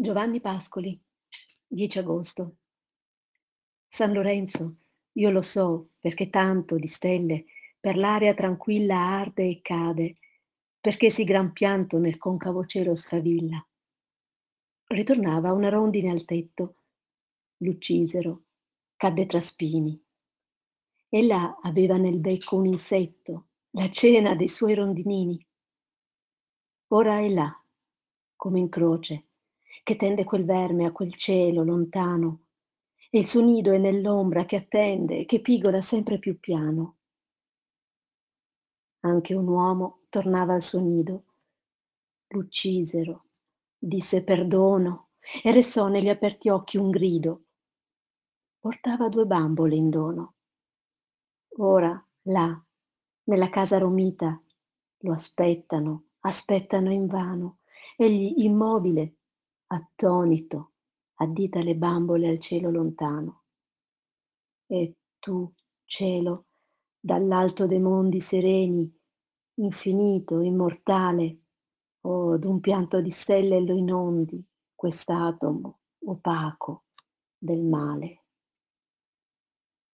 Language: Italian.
Giovanni Pascoli, 10 agosto. San Lorenzo, io lo so, perché tanto di stelle per l'aria tranquilla arde e cade, perché sì gran pianto nel concavo cielo sfavilla. Ritornava una rondine al tetto, l'uccisero, cadde tra spini. Ella aveva nel becco un insetto, la cena dei suoi rondinini. Ora è là, come in croce, che tende quel verme a quel cielo lontano, e il suo nido è nell'ombra che attende, che pigola sempre più piano. Anche un uomo tornava al suo nido. L'uccisero, disse perdono, e restò negli aperti occhi un grido. Portava due bambole in dono. Ora, là, nella casa romita, lo aspettano, aspettano invano. Egli immobile, attonito, addita le bambole al cielo lontano. E tu, cielo, dall'alto dei mondi sereni, infinito, immortale, oh, d'un pianto di stelle lo inondi, quest'atomo opaco del male.